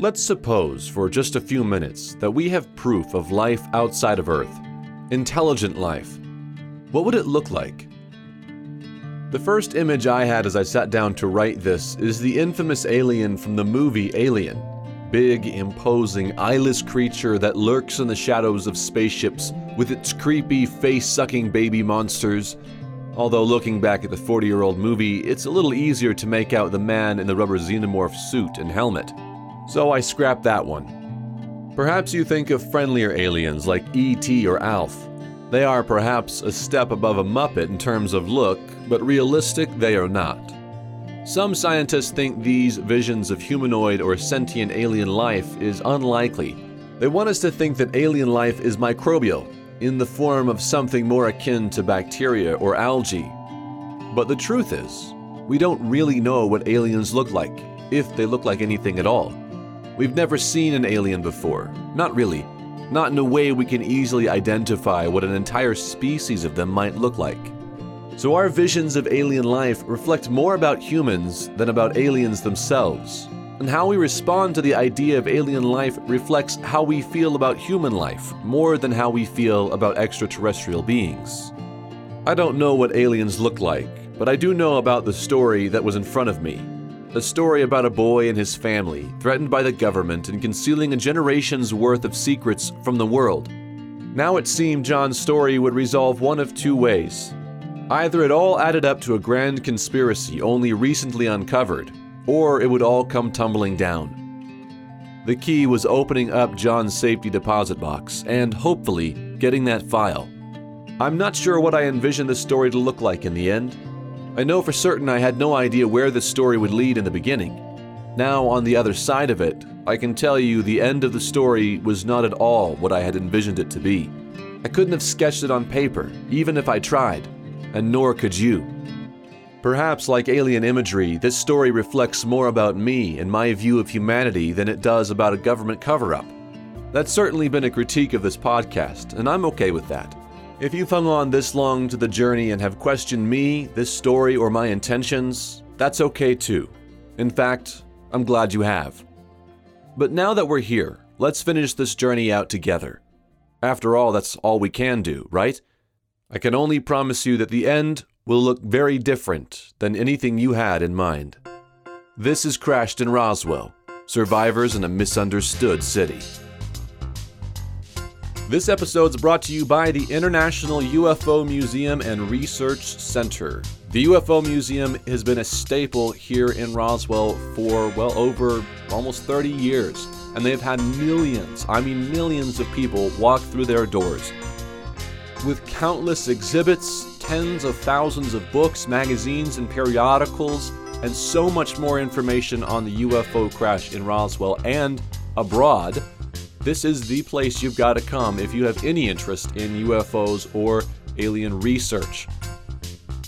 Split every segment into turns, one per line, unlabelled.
Let's suppose for just a few minutes that we have proof of life outside of Earth, intelligent life. What would it look like? The first image I had as I sat down to write this is the infamous alien from the movie Alien. Big, imposing, eyeless creature that lurks in the shadows of spaceships with its creepy, face sucking baby monsters. Although, looking back at the 40 year old movie, it's a little easier to make out the man in the rubber xenomorph suit and helmet. So I scrapped that one. Perhaps you think of friendlier aliens like E.T. or Alf. They are perhaps a step above a Muppet in terms of look, but realistic they are not. Some scientists think these visions of humanoid or sentient alien life is unlikely. They want us to think that alien life is microbial, in the form of something more akin to bacteria or algae. But the truth is, we don't really know what aliens look like, if they look like anything at all. We've never seen an alien before, not really, not in a way we can easily identify what an entire species of them might look like. So our visions of alien life reflect more about humans than about aliens themselves. And how we respond to the idea of alien life reflects how we feel about human life more than how we feel about extraterrestrial beings. I don't know what aliens look like, but I do know about the story that was in front of me a story about a boy and his family, threatened by the government and concealing a generation's worth of secrets from the world. Now it seemed John's story would resolve one of two ways. Either it all added up to a grand conspiracy only recently uncovered, or it would all come tumbling down. The key was opening up John's safety deposit box and, hopefully, getting that file. I'm not sure what I envisioned the story to look like in the end, I know for certain I had no idea where this story would lead in the beginning. Now, on the other side of it, I can tell you the end of the story was not at all what I had envisioned it to be. I couldn't have sketched it on paper, even if I tried, and nor could you. Perhaps, like alien imagery, this story reflects more about me and my view of humanity than it does about a government cover up. That's certainly been a critique of this podcast, and I'm okay with that. If you've hung on this long to the journey and have questioned me, this story, or my intentions, that's okay too. In fact, I'm glad you have. But now that we're here, let's finish this journey out together. After all, that's all we can do, right? I can only promise you that the end will look very different than anything you had in mind. This is Crashed in Roswell Survivors in a Misunderstood City. This episode is brought to you by the International UFO Museum and Research Center. The UFO Museum has been a staple here in Roswell for well over almost 30 years, and they've had millions, I mean millions of people walk through their doors. With countless exhibits, tens of thousands of books, magazines, and periodicals, and so much more information on the UFO crash in Roswell and abroad, this is the place you've got to come if you have any interest in UFOs or alien research.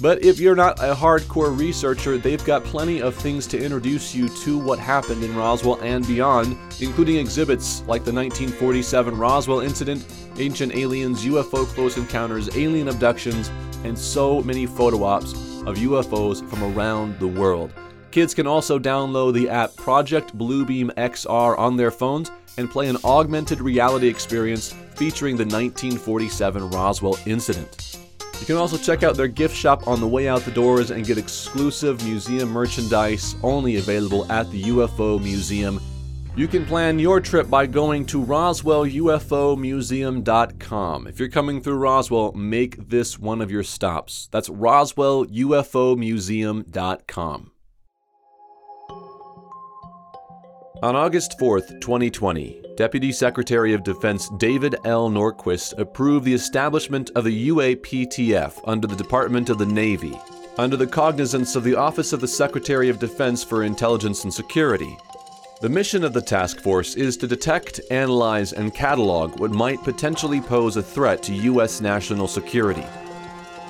But if you're not a hardcore researcher, they've got plenty of things to introduce you to what happened in Roswell and beyond, including exhibits like the 1947 Roswell incident, ancient aliens, UFO close encounters, alien abductions, and so many photo ops of UFOs from around the world. Kids can also download the app Project Bluebeam XR on their phones and play an augmented reality experience featuring the 1947 Roswell incident. You can also check out their gift shop on the way out the doors and get exclusive museum merchandise only available at the UFO Museum. You can plan your trip by going to roswellufomuseum.com. If you're coming through Roswell, make this one of your stops. That's roswellufomuseum.com. On August 4, 2020, Deputy Secretary of Defense David L. Norquist approved the establishment of the UAPTF under the Department of the Navy, under the cognizance of the Office of the Secretary of Defense for Intelligence and Security. The mission of the task force is to detect, analyze, and catalog what might potentially pose a threat to U.S. national security.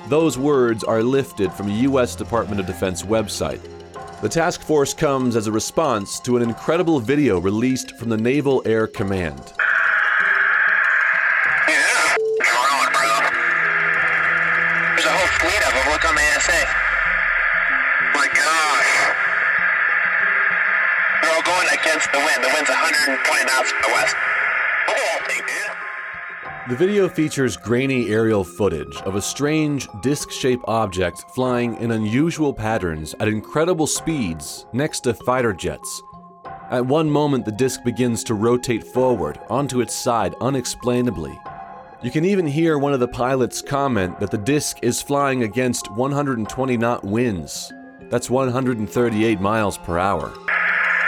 Those words are lifted from a U.S. Department of Defense website the task force comes as a response to an incredible video released from the Naval Air Command.
The
video features grainy aerial footage of a strange disc shaped object flying in unusual patterns at incredible speeds next to fighter jets. At one moment, the disc begins to rotate forward onto its side unexplainably. You can even hear one of the pilots comment that the disc is flying against 120 knot winds. That's 138 miles per hour.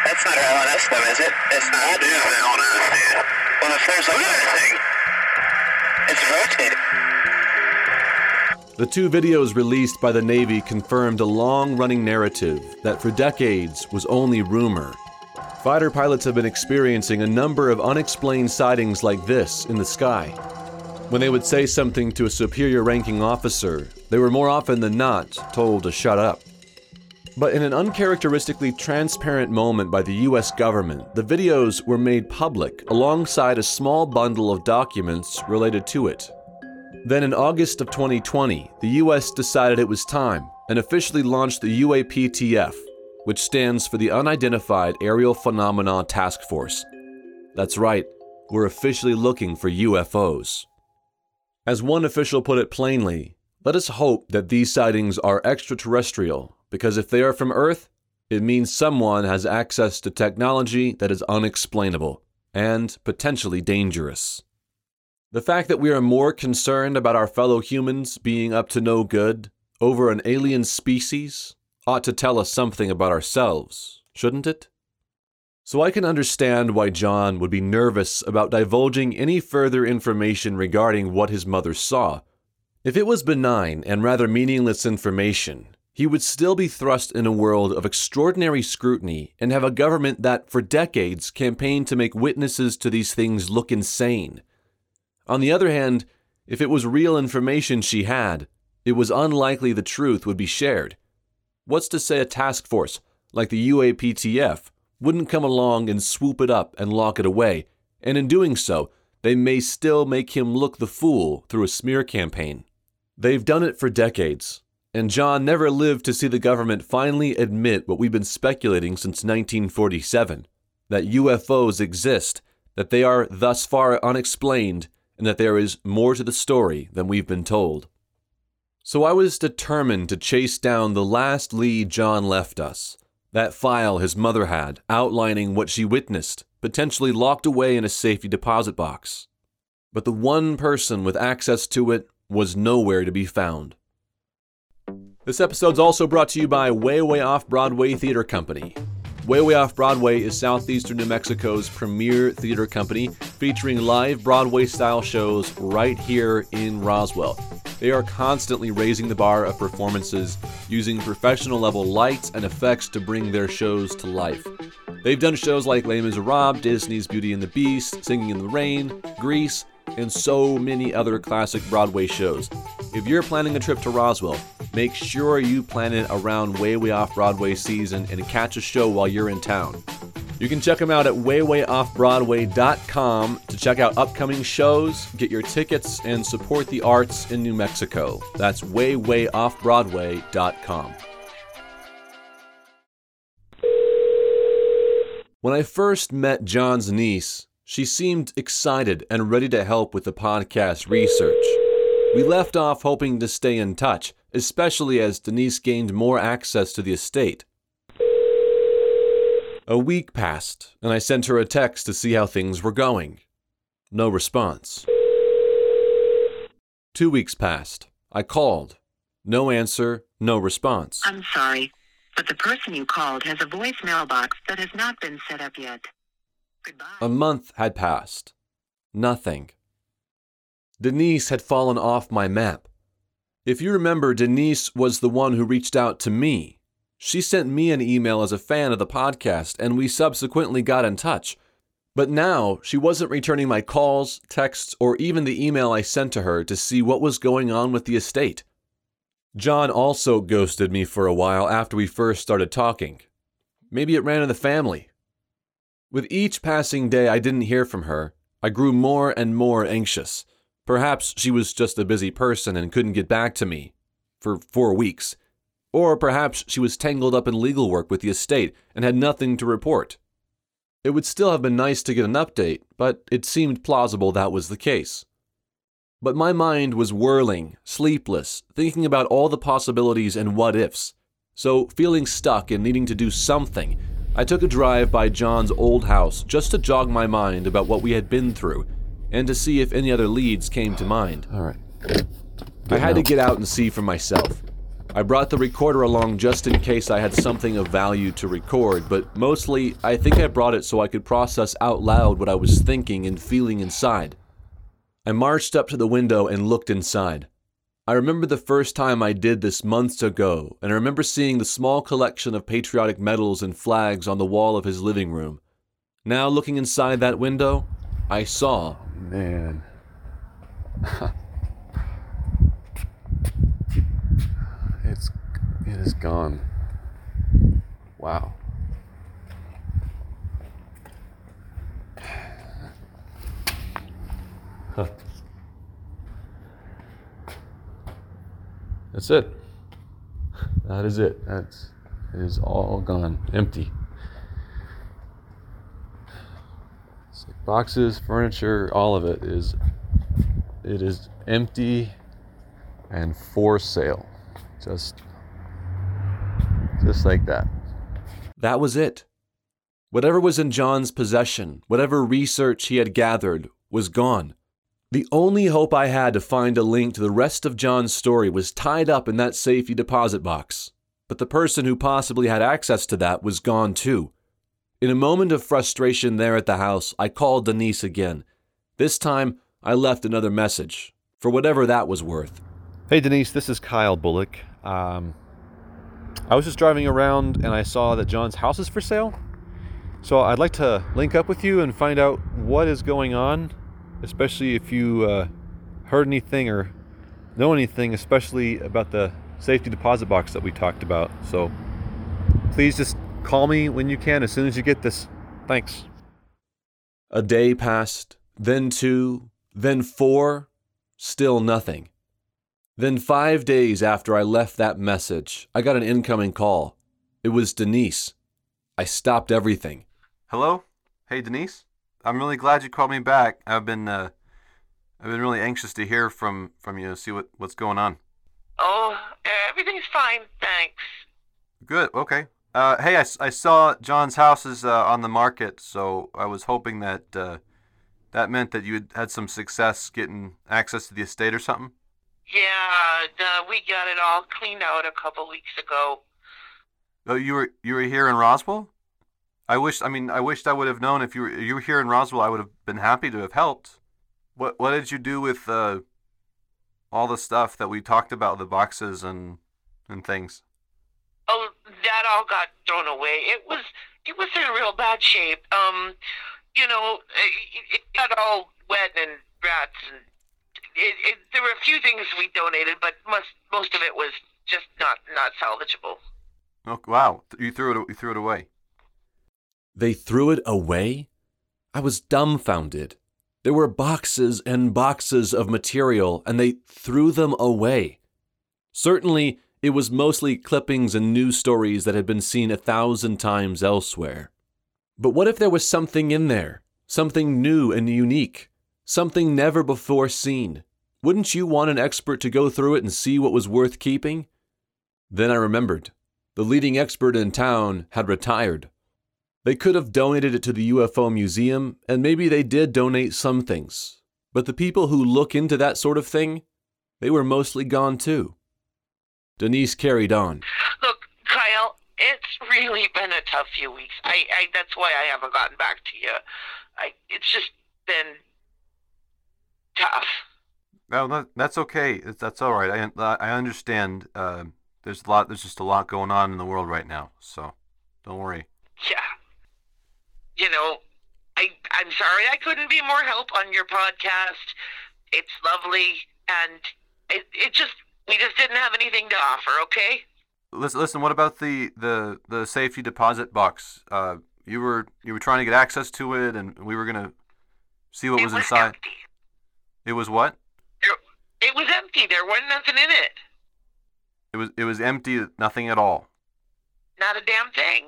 That's not LNS though, is it? It's not. It is LNS, dude. Well, if there's Look
The two videos released by the Navy confirmed a long running narrative that for decades was only rumor. Fighter pilots have been experiencing a number of unexplained sightings like this in the sky. When they would say something to a superior ranking officer, they were more often than not told to shut up. But in an uncharacteristically transparent moment by the US government, the videos were made public alongside a small bundle of documents related to it. Then in August of 2020, the US decided it was time and officially launched the UAPTF, which stands for the Unidentified Aerial Phenomena Task Force. That's right, we're officially looking for UFOs. As one official put it plainly, let us hope that these sightings are extraterrestrial, because if they are from Earth, it means someone has access to technology that is unexplainable and potentially dangerous. The fact that we are more concerned about our fellow humans being up to no good over an alien species ought to tell us something about ourselves, shouldn't it? So I can understand why John would be nervous about divulging any further information regarding what his mother saw. If it was benign and rather meaningless information, he would still be thrust in a world of extraordinary scrutiny and have a government that, for decades, campaigned to make witnesses to these things look insane. On the other hand, if it was real information she had, it was unlikely the truth would be shared. What's to say a task force, like the UAPTF, wouldn't come along and swoop it up and lock it away, and in doing so, they may still make him look the fool through a smear campaign. They've done it for decades, and John never lived to see the government finally admit what we've been speculating since 1947 that UFOs exist, that they are thus far unexplained, and that there is more to the story than we've been told. So I was determined to chase down the last lead John left us, that file his mother had outlining what she witnessed, potentially locked away in a safety deposit box. But the one person with access to it was nowhere to be found. This episode's also brought to you by Way Way Off Broadway Theater Company. Way Way Off Broadway is southeastern New Mexico's premier theater company featuring live Broadway style shows right here in Roswell. They are constantly raising the bar of performances using professional level lights and effects to bring their shows to life. They've done shows like Les Miserables, Disney's Beauty and the Beast, Singing in the Rain, Grease, and so many other classic Broadway shows. If you're planning a trip to Roswell, make sure you plan it around Way Way Off Broadway season and catch a show while you're in town. You can check them out at waywayoffbroadway.com to check out upcoming shows, get your tickets, and support the arts in New Mexico. That's waywayoffbroadway.com. When I first met John's niece, she seemed excited and ready to help with the podcast research. We left off hoping to stay in touch, especially as Denise gained more access to the estate. A week passed, and I sent her a text to see how things were going. No response. Two weeks passed. I called. No answer, no response.
I'm sorry, but the person you called has a voicemail box that has not been set up yet. Goodbye.
A month had passed. Nothing. Denise had fallen off my map. If you remember, Denise was the one who reached out to me. She sent me an email as a fan of the podcast, and we subsequently got in touch. But now she wasn't returning my calls, texts, or even the email I sent to her to see what was going on with the estate. John also ghosted me for a while after we first started talking. Maybe it ran in the family. With each passing day I didn't hear from her, I grew more and more anxious. Perhaps she was just a busy person and couldn't get back to me for four weeks. Or perhaps she was tangled up in legal work with the estate and had nothing to report. It would still have been nice to get an update, but it seemed plausible that was the case. But my mind was whirling, sleepless, thinking about all the possibilities and what ifs. So, feeling stuck and needing to do something, I took a drive by John's old house just to jog my mind about what we had been through and to see if any other leads came to mind.
All right.
I had to get out and see for myself. I brought the recorder along just in case I had something of value to record, but mostly I think I brought it so I could process out loud what I was thinking and feeling inside. I marched up to the window and looked inside. I remember the first time I did this months ago, and I remember seeing the small collection of patriotic medals and flags on the wall of his living room. Now, looking inside that window, I saw
Man. it's it is gone. Wow. Huh. That's it. That is it. That's it is all gone. Empty. It's like boxes, furniture, all of it is it is empty and for sale. Just just like that.
That was it. Whatever was in John's possession, whatever research he had gathered, was gone. The only hope I had to find a link to the rest of John's story was tied up in that safety deposit box. But the person who possibly had access to that was gone too. In a moment of frustration there at the house, I called Denise again. This time, I left another message, for whatever that was worth.
Hey Denise, this is Kyle Bullock. Um, I was just driving around and I saw that John's house is for sale. So I'd like to link up with you and find out what is going on, especially if you uh, heard anything or know anything, especially about the safety deposit box that we talked about. So please just call me when you can as soon as you get this. Thanks.
A day passed, then two, then four, still nothing. Then, five days after I left that message, I got an incoming call. It was Denise. I stopped everything.
Hello? Hey Denise? I'm really glad you called me back. I've been uh I've been really anxious to hear from from you, see what what's going on.
Oh, everything's fine, thanks.
Good. Okay. Uh hey, I saw John's house is uh, on the market, so I was hoping that uh that meant that you had had some success getting access to the estate or something.
Yeah, uh, we got it all cleaned out a couple weeks ago.
Oh, you were you were here in Roswell? I wish I mean I wished I would have known if you were you were here in Roswell, I would have been happy to have helped. What what did you do with uh all the stuff that we talked about, the boxes and and things?
Oh, that all got thrown away. It was it was in real bad shape. Um, you know, it, it got all wet and rats, and it, it, there were a few things we donated, but most most of it was just not not salvageable.
Oh wow, you threw it you threw it away.
They threw it away? I was dumbfounded. There were boxes and boxes of material, and they threw them away. Certainly, it was mostly clippings and news stories that had been seen a thousand times elsewhere. But what if there was something in there? Something new and unique? Something never before seen? Wouldn't you want an expert to go through it and see what was worth keeping? Then I remembered. The leading expert in town had retired. They could have donated it to the UFO Museum, and maybe they did donate some things. But the people who look into that sort of thing, they were mostly gone too. Denise carried on.
Look, Kyle, it's really been a tough few weeks. I, I that's why I haven't gotten back to you. I it's just been tough.
No, that, that's okay. That's all right. I I understand. Uh, there's a lot. There's just a lot going on in the world right now. So, don't worry.
Yeah. You know, I I'm sorry I couldn't be more help on your podcast. It's lovely and it it just we just didn't have anything to offer, okay?
Listen, listen. What about the the the safety deposit box? Uh, you were you were trying to get access to it, and we were gonna see what
it
was
was
inside.
empty.
It was what?
It was empty. There wasn't nothing in it.
It was it was empty. Nothing at all.
Not a damn thing.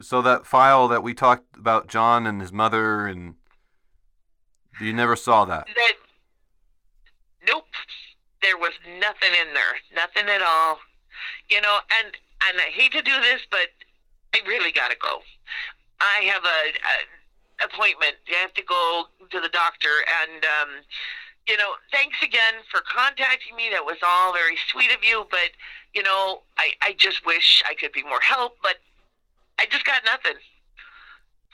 So that file that we talked about John and his mother and you never saw that.
That nope, there was nothing in there, nothing at all. You know, and and I hate to do this, but I really gotta go. I have a, a appointment. I have to go to the doctor, and um, you know, thanks again for contacting me. That was all very sweet of you, but you know, I I just wish I could be more help, but I just got nothing.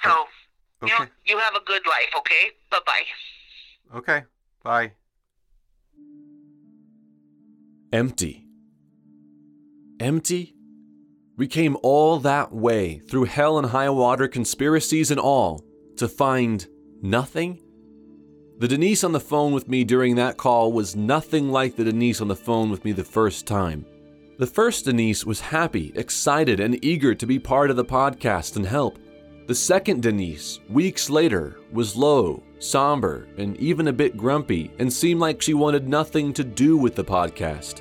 So. You, know,
Okay.
you have a good life, okay? Bye bye.
Okay. Bye.
Empty. Empty? We came all that way, through hell and high water, conspiracies and all, to find nothing? The Denise on the phone with me during that call was nothing like the Denise on the phone with me the first time. The first Denise was happy, excited, and eager to be part of the podcast and help. The second Denise, weeks later, was low, somber, and even a bit grumpy, and seemed like she wanted nothing to do with the podcast.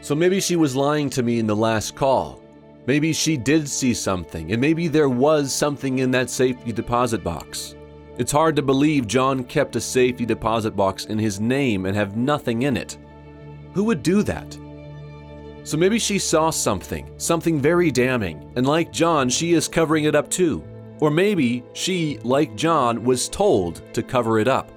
So maybe she was lying to me in the last call. Maybe she did see something, and maybe there was something in that safety deposit box. It's hard to believe John kept a safety deposit box in his name and have nothing in it. Who would do that? So maybe she saw something, something very damning, and like John, she is covering it up too. Or maybe she, like John, was told to cover it up.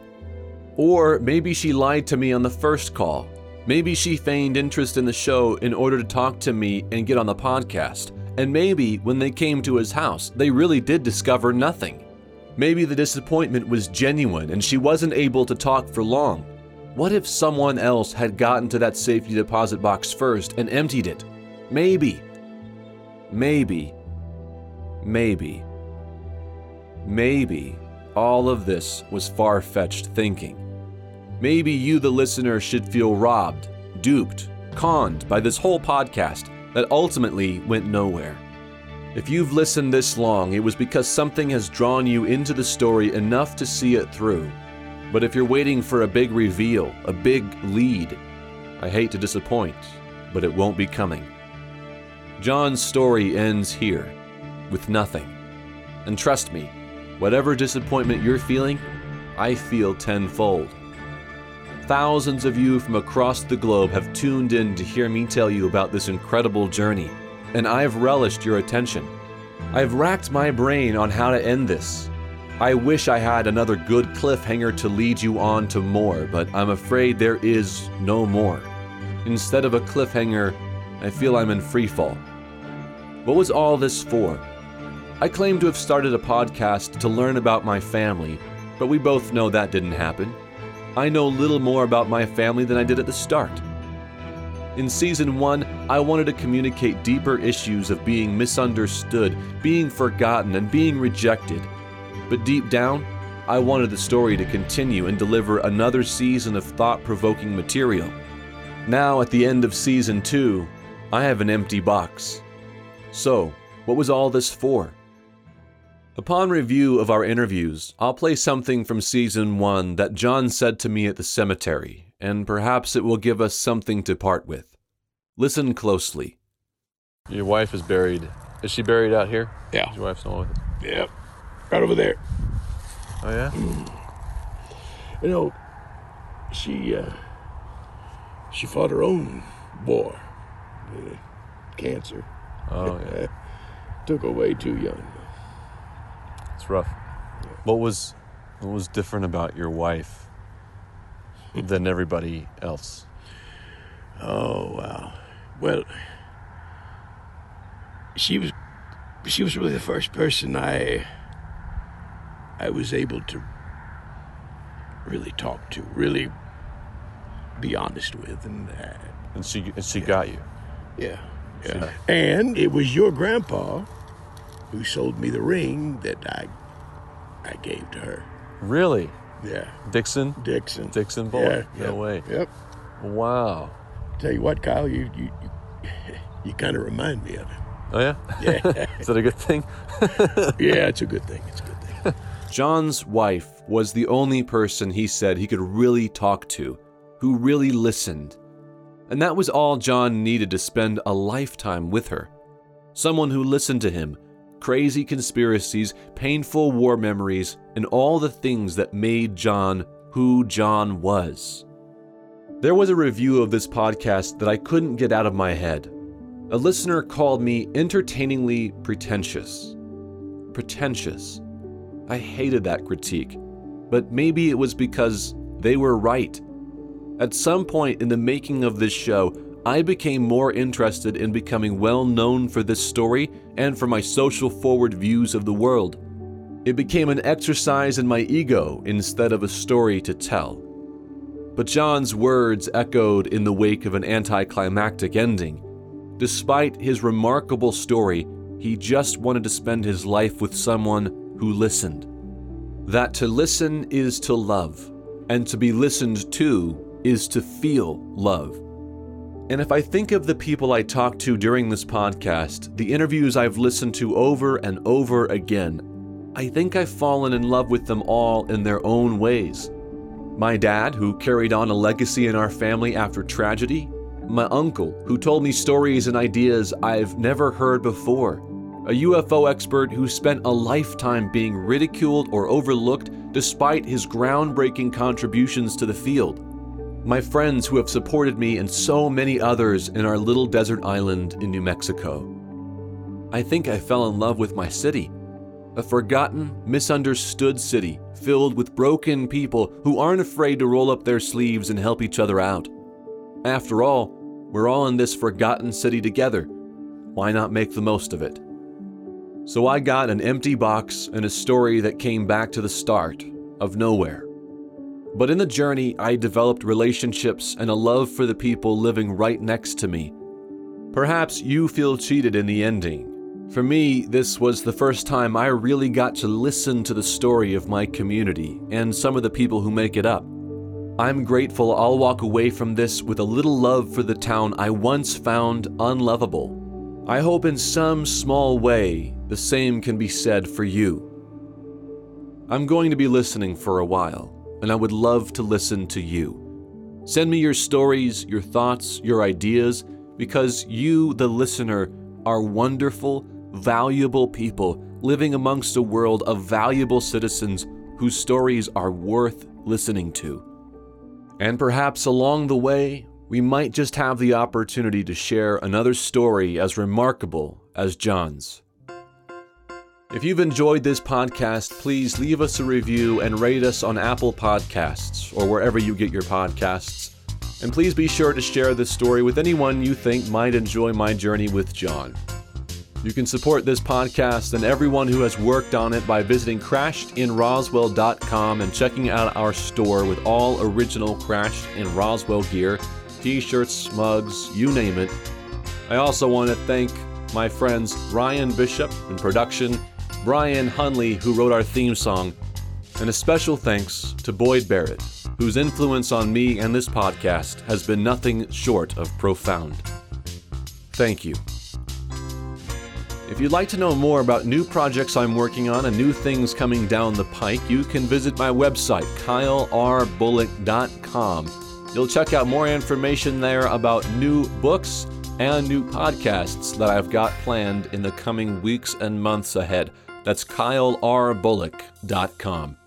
Or maybe she lied to me on the first call. Maybe she feigned interest in the show in order to talk to me and get on the podcast. And maybe when they came to his house, they really did discover nothing. Maybe the disappointment was genuine and she wasn't able to talk for long. What if someone else had gotten to that safety deposit box first and emptied it? Maybe. Maybe. Maybe. Maybe all of this was far fetched thinking. Maybe you, the listener, should feel robbed, duped, conned by this whole podcast that ultimately went nowhere. If you've listened this long, it was because something has drawn you into the story enough to see it through. But if you're waiting for a big reveal, a big lead, I hate to disappoint, but it won't be coming. John's story ends here, with nothing. And trust me, whatever disappointment you're feeling, I feel tenfold. Thousands of you from across the globe have tuned in to hear me tell you about this incredible journey, and I've relished your attention. I've racked my brain on how to end this. I wish I had another good cliffhanger to lead you on to more, but I'm afraid there is no more. Instead of a cliffhanger, I feel I'm in freefall. What was all this for? I claim to have started a podcast to learn about my family, but we both know that didn't happen. I know little more about my family than I did at the start. In season one, I wanted to communicate deeper issues of being misunderstood, being forgotten, and being rejected. But deep down, I wanted the story to continue and deliver another season of thought provoking material. Now, at the end of season two, I have an empty box. So, what was all this for? Upon review of our interviews, I'll play something from season one that John said to me at the cemetery, and perhaps it will give us something to part with. Listen closely.
Your wife is buried. Is she buried out here?
Yeah.
Is your wife still with us?
Yep. Right over there.
Oh yeah.
You know, she uh, she fought her own war. Cancer.
Oh yeah.
Took her way too young.
It's rough. What was what was different about your wife than everybody else?
Oh wow. Well, she was she was really the first person I I was able to really talk to, really be honest with, and uh,
And she and she got you.
yeah, yeah. And it was your grandpa who sold me the ring that I I gave to her.
Really?
Yeah,
Dixon?
Dixon.
Dixon Bullock?
Yeah,
No
yeah.
way.
Yep.
Wow.
Tell you what, Kyle, you you you, you kind of remind me of him.
Oh yeah?
Yeah.
Is that a good thing?
yeah, it's a good thing. It's good.
John's wife was the only person he said he could really talk to, who really listened. And that was all John needed to spend a lifetime with her. Someone who listened to him, crazy conspiracies, painful war memories, and all the things that made John who John was. There was a review of this podcast that I couldn't get out of my head. A listener called me entertainingly pretentious. Pretentious. I hated that critique, but maybe it was because they were right. At some point in the making of this show, I became more interested in becoming well known for this story and for my social forward views of the world. It became an exercise in my ego instead of a story to tell. But John's words echoed in the wake of an anticlimactic ending. Despite his remarkable story, he just wanted to spend his life with someone who listened. That to listen is to love, and to be listened to is to feel love. And if I think of the people I talked to during this podcast, the interviews I've listened to over and over again, I think I've fallen in love with them all in their own ways. My dad, who carried on a legacy in our family after tragedy, my uncle, who told me stories and ideas I've never heard before, a UFO expert who spent a lifetime being ridiculed or overlooked despite his groundbreaking contributions to the field my friends who have supported me, and so many others in our little desert island in New Mexico. I think I fell in love with my city, a forgotten, misunderstood city filled with broken people who aren't afraid to roll up their sleeves and help each other out. After all, we're all in this forgotten city together. Why not make the most of it? So I got an empty box and a story that came back to the start of nowhere. But in the journey, I developed relationships and a love for the people living right next to me. Perhaps you feel cheated in the ending. For me, this was the first time I really got to listen to the story of my community and some of the people who make it up. I'm grateful I'll walk away from this with a little love for the town I once found unlovable. I hope in some small way the same can be said for you. I'm going to be listening for a while and I would love to listen to you. Send me your stories, your thoughts, your ideas, because you, the listener, are wonderful, valuable people living amongst a world of valuable citizens whose stories are worth listening to. And perhaps along the way, we might just have the opportunity to share another story as remarkable as John's. If you've enjoyed this podcast, please leave us a review and rate us on Apple Podcasts or wherever you get your podcasts. And please be sure to share this story with anyone you think might enjoy my journey with John. You can support this podcast and everyone who has worked on it by visiting crashedinroswell.com and checking out our store with all original Crashed in Roswell gear t shirts, mugs, you name it. I also want to thank my friends Ryan Bishop in production Brian Hunley, who wrote our theme song, and a special thanks to Boyd Barrett, whose influence on me and this podcast has been nothing short of profound. Thank you. If you'd like to know more about new projects I'm working on and new things coming down the pike, you can visit my website, kylerBullock.com. You'll check out more information there about new books and new podcasts that I've got planned in the coming weeks and months ahead. That's kylerBullock.com.